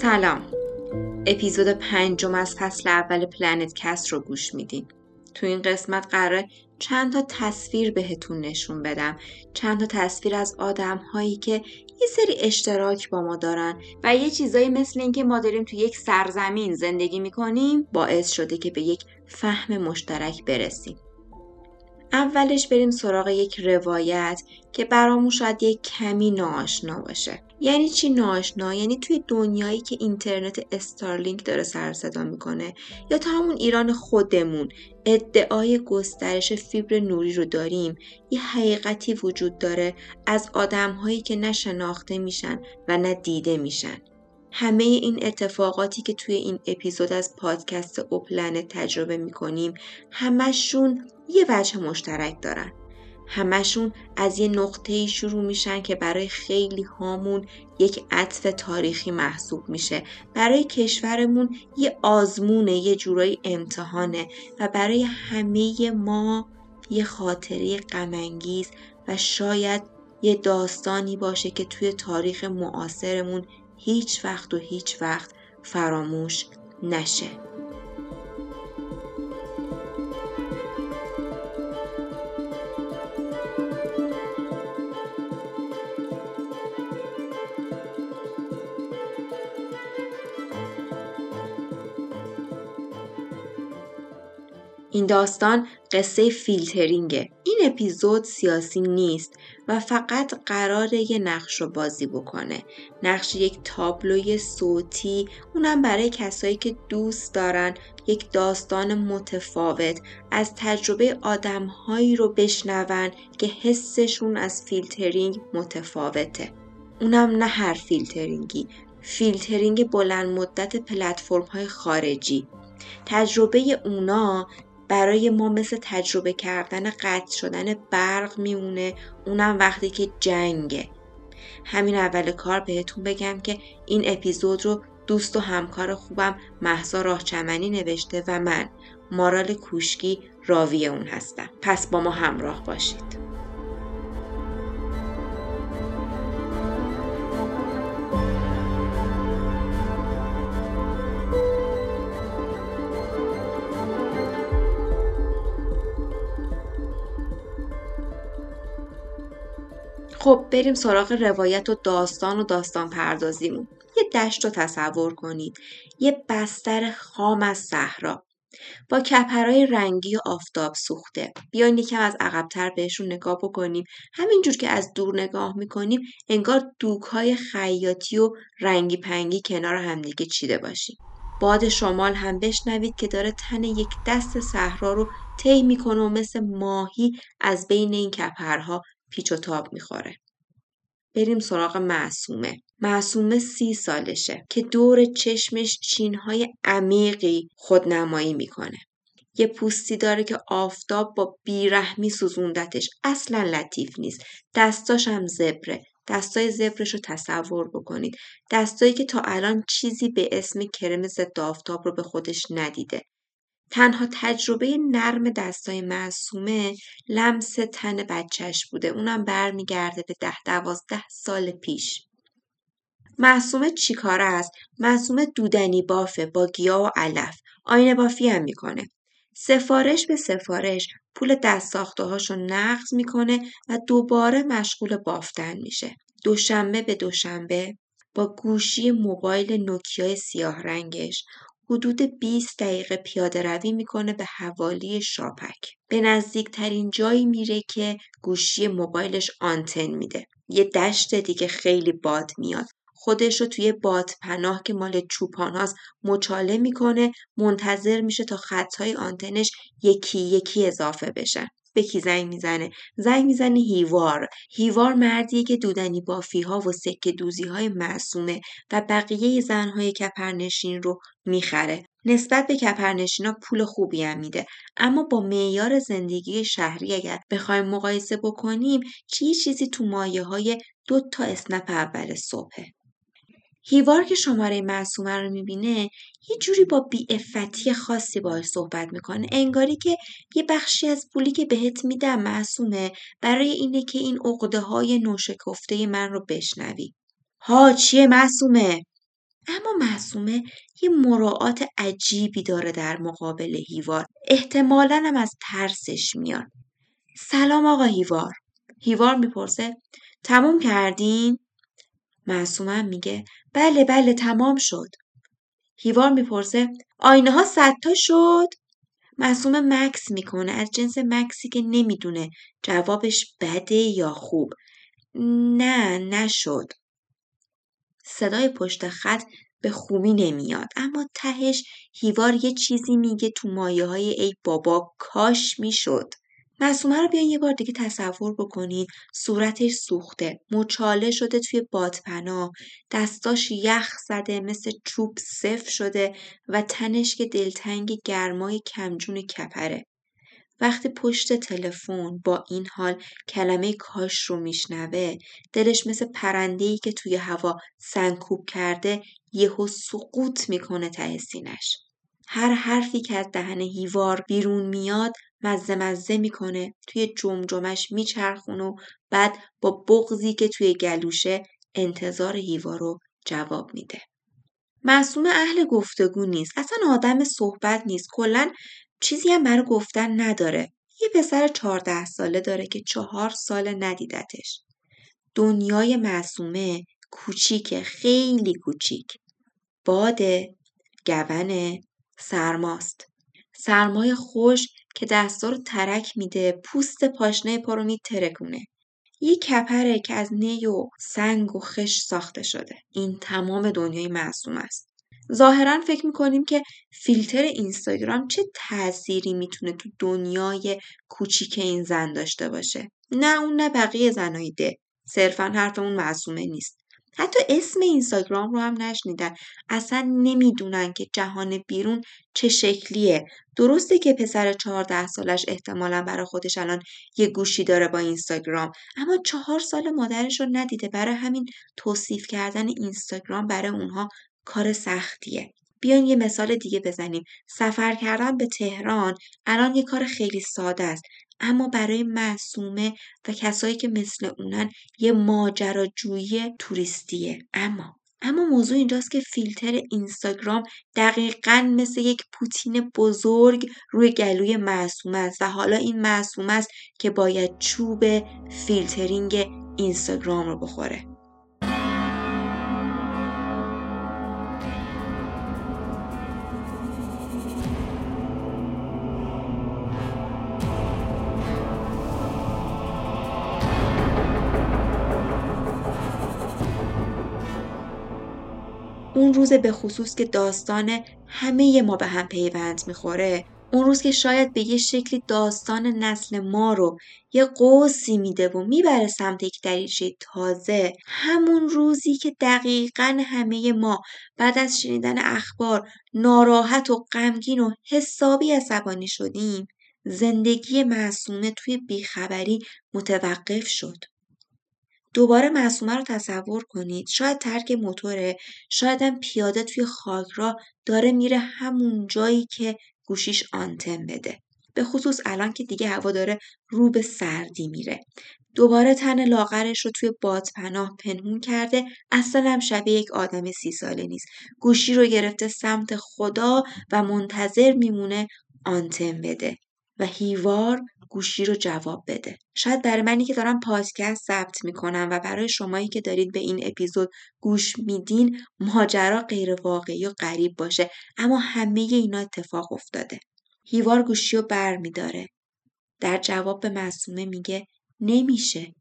سلام. اپیزود پنجم از فصل اول پلنت کست رو گوش میدین. تو این قسمت قراره چند تا تصویر بهتون نشون بدم. چند تا تصویر از آدم هایی که یه سری اشتراک با ما دارن و یه چیزایی مثل اینکه ما داریم تو یک سرزمین زندگی می‌کنیم باعث شده که به یک فهم مشترک برسیم. اولش بریم سراغ یک روایت که برامون شاید یک کمی ناآشنا باشه. یعنی چی ناآشنا؟ یعنی توی دنیایی که اینترنت استارلینک داره سر صدا می‌کنه یا تا همون ایران خودمون ادعای گسترش فیبر نوری رو داریم یه حقیقتی وجود داره از آدمهایی که نه شناخته میشن و نه دیده میشن. همه این اتفاقاتی که توی این اپیزود از پادکست اوپلنت تجربه می‌کنیم همشون یه وجه مشترک دارن. همشون از یه نقطه شروع میشن که برای خیلی هامون یک عطف تاریخی محسوب میشه برای کشورمون یه آزمونه یه جورایی امتحانه و برای همه ما یه خاطره غمانگیز و شاید یه داستانی باشه که توی تاریخ معاصرمون هیچ وقت و هیچ وقت فراموش نشه. این داستان قصه فیلترینگه. این اپیزود سیاسی نیست و فقط قراره یه نقش رو بازی بکنه. نقش یک تابلوی صوتی اونم برای کسایی که دوست دارن یک داستان متفاوت از تجربه آدمهایی رو بشنون که حسشون از فیلترینگ متفاوته. اونم نه هر فیلترینگی. فیلترینگ بلند مدت پلتفرم های خارجی. تجربه اونا برای ما مثل تجربه کردن قطع شدن برق میمونه. اونم وقتی که جنگه. همین اول کار بهتون بگم که این اپیزود رو دوست و همکار خوبم محسا راهچمنی نوشته و من مارال کوشکی راوی اون هستم. پس با ما همراه باشید. خب بریم سراغ روایت و داستان و داستان پردازیمون. یه دشت رو تصور کنید. یه بستر خام از صحرا. با کپرهای رنگی و آفتاب سوخته. بیاین یکم از عقبتر بهشون نگاه بکنیم. همینجور که از دور نگاه می‌کنیم انگار دوکهای خیاطی و رنگی پنگی کنار همدیگه چیده باشیم. باد شمال هم بشنوید که داره تن یک دست صحرا رو طی می‌کنه و مثل ماهی از بین این کپرها پیچ و تاب می‌خوره. بریم سراغ معصومه. معصومه سی سالشه که دور چشمش چینهای عمیقی خودنمایی می‌کنه. یه پوستی داره که آفتاب با بیرحمی سوزوندتش اصلا لطیف نیست. دستاش هم زبره. دستای زبرش رو تصور بکنید. دستایی که تا الان چیزی به اسم کرم ضد آفتاب رو به خودش ندیده. تنها تجربه نرم دستای معصومه لمس تن بچهش بوده. اونم برمیگرده به ده دوازده سال پیش. معصومه چیکاره است؟ معصومه دودنی بافه با گیا و علف. آینه بافی هم می‌کنه. سفارش به سفارش پول دست ساخته هاشو نقض می‌کنه و دوباره مشغول بافتن میشه. دوشنبه به دوشنبه با گوشی موبایل نوکیای سیاه رنگش. حدود 20 دقیقه پیاده روی می‌کنه به حوالی شاپک. به نزدیکترین جایی میره که گوشی موبایلش آنتن میده. یه دشت دیگه خیلی باد میاد. خودش رو توی باد پناه که مال چوپان هاست مچاله می‌کنه منتظر میشه تا خطهای آنتنش یکی یکی اضافه بشن. به کی زنگ می‌زنه؟ زنگ می‌زنه هیوار. هیوار مردیه که دودنی بافی ها و سکه دوزی های معصومه و بقیه زنهای کپرنشین رو می‌خره. نسبت به کپرنشینا پول خوبی هم میده. اما با معیار زندگی شهری اگر بخوایم مقایسه بکنیم چی چیزی تو مایه های دو تا اسنپ اول صبحه؟ هیوار که شماره معصومه رو می‌بینه یه جوری با بیعفتی خاصی باش صحبت می‌کنه. انگاری که یه بخشی از پولی که بهت میدم معصومه برای اینه که این عقده های نوشکفته من رو بشنوی. ها چیه معصومه؟ اما معصومه یه مراعات عجیبی داره در مقابل هیوار. احتمالا هم از ترسش میاد. سلام آقا هیوار. هیوار می‌پرسه تموم کردین؟ معصومه هم میگه. بله بله تمام شد. هیوار می‌پرسه آینه ها تا شد؟ معصومه مکس می‌کنه. از جنس مکسی که نمی‌دونه. جوابش بده یا خوب؟ نه نشد. صدای پشت خط به خوبی نمیاد. اما تهش هیوار یه چیزی میگه تو مایه های ای بابا. کاش می‌شد. معصومه رو بیان یه بار دیگه تصور بکنید صورتش سوخته. مچاله شده توی بادپناه دستاش یخ زده مثل چوب صف شده و تنش که دلتنگ گرمای کمجون کپره. وقتی پشت تلفن با این حال کلمه کاش رو میشنوه دلش مثل پرنده‌ای که توی هوا سنکوب کرده یهو سقوط می‌کنه ته سینش هر حرفی که از دهن هیوار بیرون میاد مزه مزه می‌کنه توی جمجمش میچرخون و بعد با بغزی که توی گلوشه انتظار هیوار رو جواب میده. معصوم اهل گفتگو نیست. اصلا آدم صحبت نیست. کلا چیزی هم برای گفتن نداره. یه پسر چهارده ساله داره که چهار سال ندیدتش. دنیای معصومه کوچیکه خیلی کوچیک. باده، گونه، سرماست. سرمای خوش که دستا رو ترک میده پوست پاشنه پا رو میترکونه. یه کپره که از نی و سنگ و خش ساخته شده. این تمام دنیای معصوم است. ظاهرا فکر می‌کنیم که فیلتر اینستاگرام چه تأثیری می‌تونه تو دنیای کوچیک این زن داشته باشه. نه اون نه بقیه زنایی ده. صرفا حرفمون معصومه نیست. حتی اسم اینستاگرام رو هم نشنیدن. اصلا نمی‌دونن که جهان بیرون چه شکلیه. درسته که پسر چهارده سالش احتمالا برای خودش الان یه گوشی داره با اینستاگرام اما چهار سال مادرش رو ندیده. برای همین توصیف کردن اینستاگرام برای اونها کار سختیه. بیاین یه مثال دیگه بزنیم. سفر کردن به تهران الان یه کار خیلی ساده است. اما برای معصومه و کسایی که مثل اونن یه ماجراجویی توریستیه. اما اما موضوع اینجاست که فیلتر اینستاگرام دقیقا مثل یک پوتین بزرگ روی گلوی معصومه است و حالا این معصومه است که باید چوب فیلترینگ اینستاگرام رو بخوره. اون روز به خصوص که داستان همه ما به هم پیوند می‌خوره. اون روز که شاید به یه شکلی داستان نسل ما رو یه قوسی میده و می‌بره سمت یک دریچه تازه همون روزی که دقیقا همه ما بعد از شنیدن اخبار ناراحت و غمگین و حسابی عصبانی شدیم زندگی معصومه توی بیخبری متوقف شد. دوباره معصومه رو تصور کنید. شاید ترک موتوره شاید پیاده توی خاک را داره میره همون جایی که گوشیش آنتن بده. به خصوص الان که دیگه هوا داره رو به سردی میره. دوباره تن لاغرش رو توی بادپناه پنهون کرده. اصلا هم شبیه یک آدم سی ساله نیست. گوشی رو گرفته سمت خدا و منتظر میمونه آنتن بده. و هیوار گوشی رو جواب بده. شاید برای منی که دارم پادکست ثبت می‌کنم و برای شمایی که دارید به این اپیزود گوش میدین ماجرا غیر واقعی و غریب باشه اما همه اینا اتفاق افتاده. هیوار گوشی رو بر میداره. در جواب به معصومه میگه نمیشه.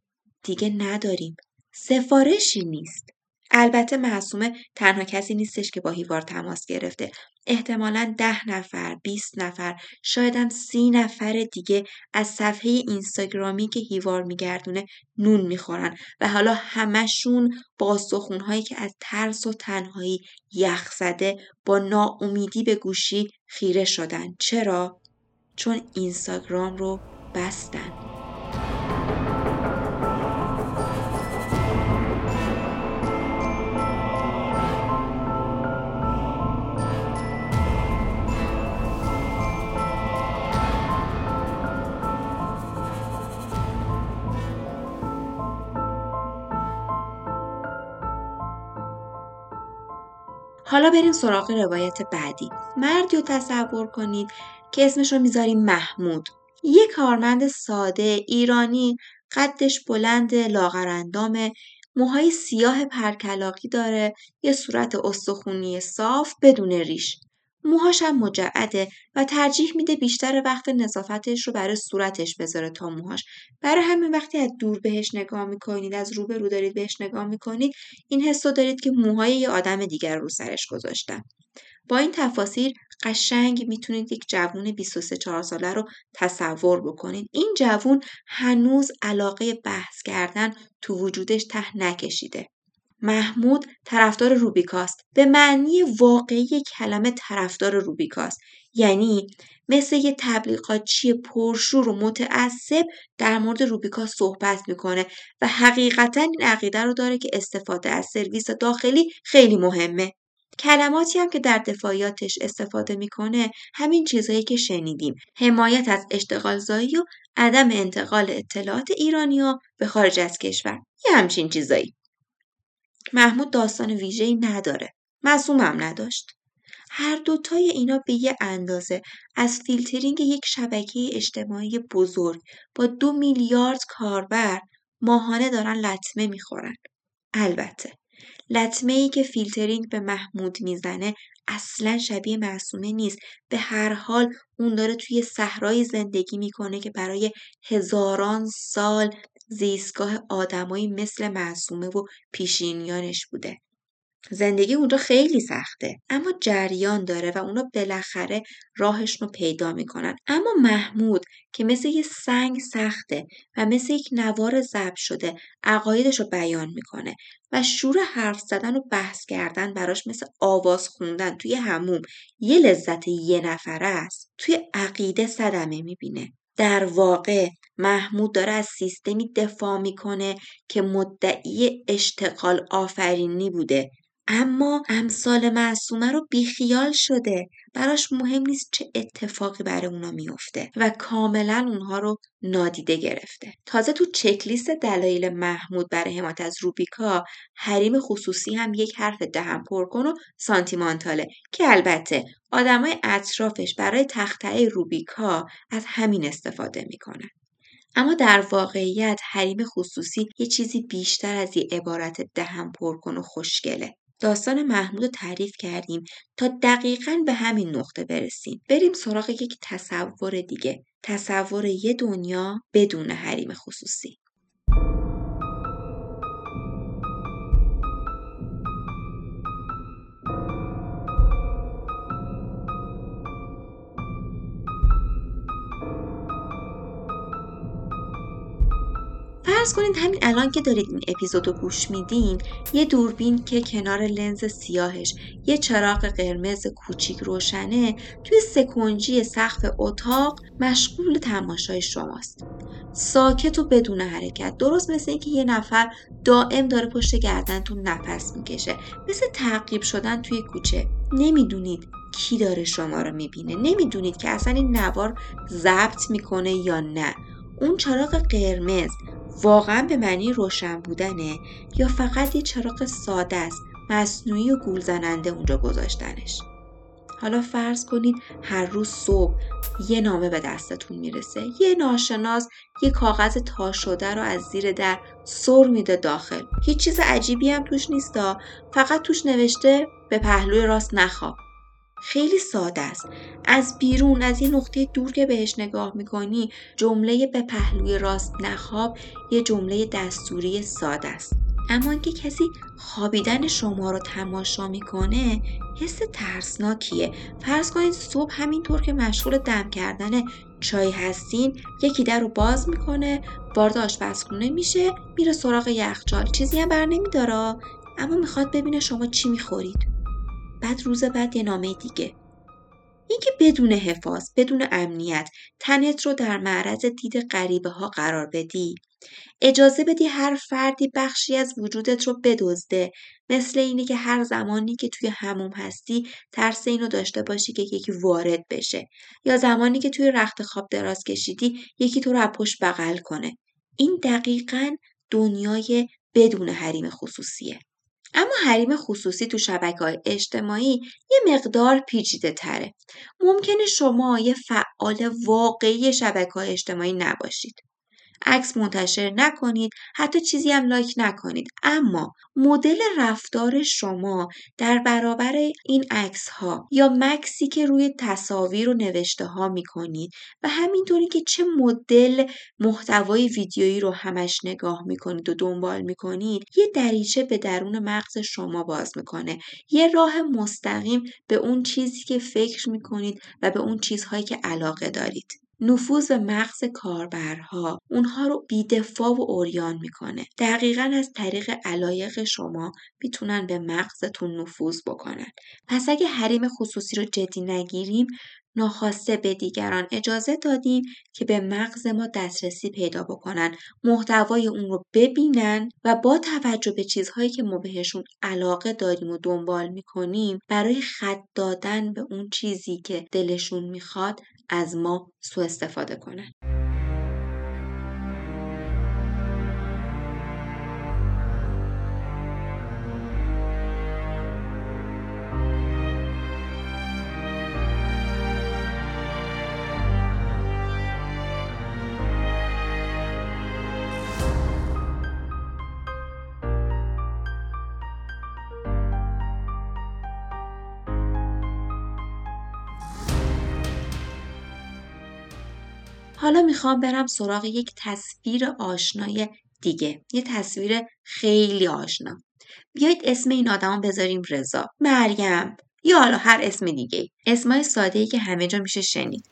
دیگه نداریم. سفارشی نیست. البته معصومه تنها کسی نیستش که با هیوار تماس گرفته. احتمالا ده نفر، 20 نفر، شایدم سی نفر دیگه از صفحه اینستاگرامی که هیوار میگردونه نون می‌خورن و حالا همشون با سخونهایی که از ترس و تنهایی یخ زده با ناامیدی به گوشی خیره شدن. چرا؟ چون اینستاگرام رو بستن. حالا بریم سراغ روایت بعدی. مردی رو تصور کنید که اسمش رو می‌ذاریم محمود. یه کارمند ساده ایرانی قدش بلند لاغرندامه موهای سیاه پرکلاقی داره یه صورت استخونی صاف بدون ریش. موهاش هم مجعده و ترجیح میده بیشتر وقت نظافتش رو برای صورتش بذاره تا موهاش. برای همین وقتی از دور بهش نگاه می‌کنید از روبرو دارید بهش نگاه می‌کنید این حس رو دارید که موهای یه آدم دیگر رو سرش گذاشتن. با این تفاصیل قشنگ می‌تونید یک جوون 23 4 ساله رو تصور بکنید. این جوون هنوز علاقه بحث کردن تو وجودش ته نکشیده. محمود طرفدار روبیکاست. به معنی واقعی کلمه طرفدار روبیکاست. یعنی مثل یه تبلیغاتچی پرشور و متعصب در مورد روبیکا صحبت می‌کنه و حقیقتا این عقیده رو داره که استفاده از سرویس داخلی خیلی مهمه. کلماتی هم که در دفاعیاتش استفاده می‌کنه همین چیزهایی که شنیدیم. حمایت از اشتغال زایی و عدم انتقال اطلاعات ایرانیا به خارج از کشور. یه همچین چیزایی. محمود داستان ویژه‌ای نداره. معصوم هم نداشت. هر دوتای اینا به یه اندازه. از فیلترینگ یک شبکه اجتماعی بزرگ. با دو میلیارد کاربر. ماهانه دارن لطمه می‌خورن. البته لطمه ای که فیلترینگ به محمود می‌زنه اصلا شبیه معصومه نیست. به هر حال اون داره توی صحرای زندگی می‌کنه که برای هزاران سال زیستگاه آدمایی مثل معصومه و پیشینیانش بوده. زندگی اونجا خیلی سخته اما جریان داره و اونا بالاخره راهش رو پیدا می‌کنن. اما محمود که مثل یه سنگ سخته و مثل یک نوار ضبط شده عقایدش رو بیان می‌کنه و شور حرف زدن و بحث کردن براش مثل آواز خوندن توی هموم یه لذت یه نفره است توی عقیده صدمه می‌بینه. در واقع محمود داره از سیستمی دفاع می‌کنه که مدعی اشتغال آفرینی بوده. اما امثال معصومه رو بیخیال شده. براش مهم نیست چه اتفاقی برای اونا میفته و کاملا اونها رو نادیده گرفته. تازه تو چکلیست دلایل محمود برای حمایت از روبیکا حریم خصوصی هم یک حرف دهم پرکن و سانتیمانتاله که البته آدمای اطرافش برای تختعه روبیکا از همین استفاده می‌کنن. اما در واقعیت حریم خصوصی یه چیزی بیشتر از یه عبارت دهم پرکن و خوشگله. داستان محمود رو تعریف کردیم تا دقیقا به همین نقطه برسیم. بریم سراغ یک تصور دیگه. تصور یه دنیا بدون حریم خصوصی. فرض کنید همین الان که دارید این اپیزود رو گوش میدین یه دوربین که کنار لنز سیاهش یه چراغ قرمز کوچیک روشنه توی سکنجی سقف اتاق مشغول تماشای شماست. ساکت و بدون حرکت. درست مثل اینکه یه نفر دائم داره پشت گردنتون نفس می‌کشه. مثل تعقیب شدن توی کوچه. نمی‌دونید کی داره شما رو می‌بینه. نمی‌دونید که اصلا این نوار ضبط می‌کنه یا نه. اون چراغ قرمز واقعا به معنی روشن بودنه یا فقط یه چراغ ساده است مصنوعی و گول زننده اونجا گذاشتنش؟ حالا فرض کنید هر روز صبح یه نامه به دستتون می‌رسه یه ناشناس یه کاغذ تا شده رو از زیر در سر میده داخل. هیچ چیز عجیبی هم توش نیستا فقط توش نوشته به پهلوی راست نخواب. خیلی ساده است. از بیرون از این نقطه دور که بهش نگاه می‌کنی جمله به پهلوی راست نخواب یه جمله دستوری ساده است. اما اینکه کسی خوابیدن شما رو تماشا می‌کنه حس ترسناکیه. فرض کنید صبح همینطور که مشغول دم کردن چای هستین یکی در رو باز می‌کنه وارد آشپزخونه میشه میره سراغ یخچال. چیزی هم بر نمیداره اما می‌خواد ببینه شما چی می‌خورید. بعد روز بعد یه نامه دیگه. اینکه بدون حفاظ بدون امنیت تنت رو در معرض دید غریبه ها قرار بدی. اجازه بدی هر فردی بخشی از وجودت رو بدزده. مثل اینه که هر زمانی که توی هموم هستی ترس اینو داشته باشی که یکی وارد بشه. یا زمانی که توی رخت خواب دراز کشیدی یکی تو رو پشت بغل کنه. این دقیقا دنیای بدون حریم خصوصیه. اما حریم خصوصی تو شبکه های اجتماعی یه مقدار پیچیده تره. ممکنه شما یه فعال واقعی شبکه های اجتماعی نباشید. عکس منتشر نکنید حتی چیزی هم لایک نکنید. اما مدل رفتار شما در برابر این عکس ها یا مکسی که روی تصاویر و نوشته ها می کنید و همینطوری که چه مدل محتوای ویدیویی رو همش نگاه می کنید و دنبال می کنید یه دریچه به درون مغز شما باز می‌کنه. یه راه مستقیم به اون چیزی که فکر می کنید و به اون چیزهایی که علاقه دارید. نفوذ مغز کاربرها اونها رو بیدفاع و اوریان می‌کنه. دقیقا از طریق علایق شما می‌تونن به مغزتون نفوذ بکنن. پس اگه حریم خصوصی رو جدی نگیریم ناخواسته به دیگران اجازه دادیم که به مغز ما دسترسی پیدا بکنن محتوای اون رو ببینن و با توجه به چیزهایی که ما بهشون علاقه داریم و دنبال می‌کنیم برای خط دادن به اون چیزی که دلشون می‌خواد از ما سوء استفاده کنن. می‌خوام برم سراغ یک تصویر آشنای دیگه. یه تصویر خیلی آشنا. بیایید اسم این آدم بذاریم رضا. مریم. یا حالا هر اسم دیگه اسمای ساده ای که همه جا میشه شنید.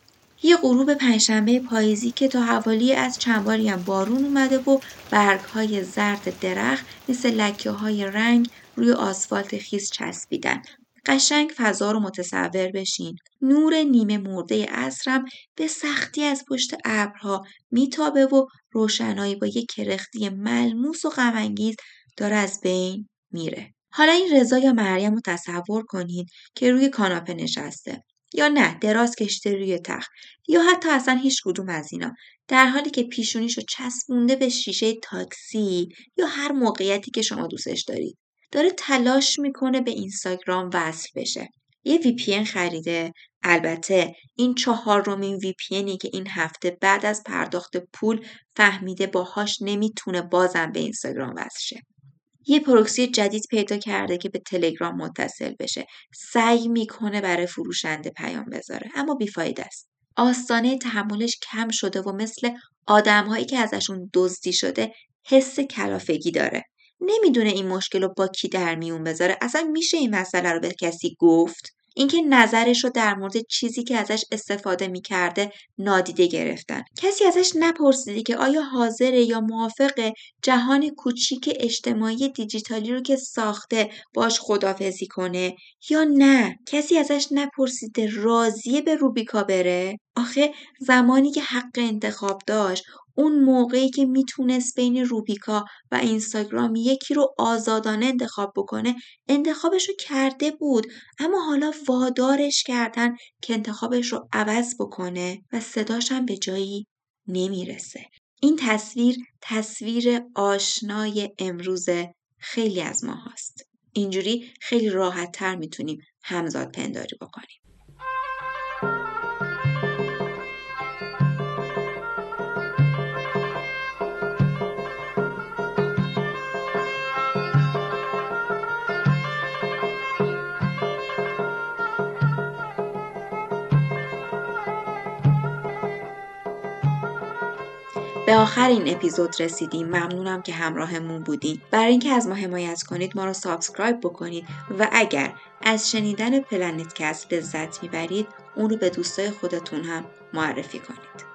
یه غروب پنجشنبه پاییزی که تا حوالی از چند باری هم بارون اومده و برگ های زرد درخت مثل لکه های رنگ روی آسفالت خیس چسبیدن. قشنگ فضا رو متصور بشین. نور نیمه مرده عصرم به سختی از پشت ابرها میتابه و روشنایی با یک کرختی ملموس و غمانگیز داره از بین میره. حالا این رضا یا مریم رو تصور کنید که روی کاناپه نشسته. یا نه دراز کشته روی تخت یا حتی اصلا هیچ کدوم از اینا در حالی که پیشونیشو چسبونده به شیشه تاکسی یا هر موقعیتی که شما دوستش دارید داره تلاش می‌کنه به اینستاگرام وصل بشه. یه VPN خریده. البته این چهارمین VPNی که این هفته بعد از پرداخت پول فهمیده باهاش نمی‌تونه بازم به اینستاگرام وصل شه. یه پروکسی جدید پیدا کرده که به تلگرام متصل بشه. سعی می‌کنه برای فروشنده پیام بذاره اما بیفاید است. آستانه تحملش کم شده و مثل آدمهایی که ازشون دزدی شده حس کلافگی داره. نمی‌دونه این مشکل رو با کی در میون بذاره. اصلا میشه این مسئله رو به کسی گفت؟ اینکه نظرش رو در مورد چیزی که ازش استفاده می‌کرده نادیده گرفتن. کسی ازش نپرسیدی که آیا حاضره یا موافق جهان کوچیک اجتماعی دیجیتالی رو که ساخته باش خدافزی کنه یا نه؟ کسی ازش نپرسیده راضیه به روبیکا بره؟ آخه زمانی که حق انتخاب داشت اون موقعی که می‌تونست بین روبیکا و اینستاگرام یکی رو آزادانه انتخاب بکنه انتخابش رو کرده بود اما حالا وادارش کردن که انتخابش رو عوض بکنه و صداش هم به جایی نمی‌رسه. این تصویر تصویر آشنای امروز خیلی از ما هست اینجوری خیلی راحت تر می‌تونیم همزاد پنداری بکنیم. به آخر این اپیزود رسیدیم. ممنونم که همراهمون بودین. برای اینکه از ما حمایت کنید ما رو سابسکرایب بکنید و اگر از شنیدن پلنت کست لذت می‌برید اون رو به دوستای خودتون هم معرفی کنید.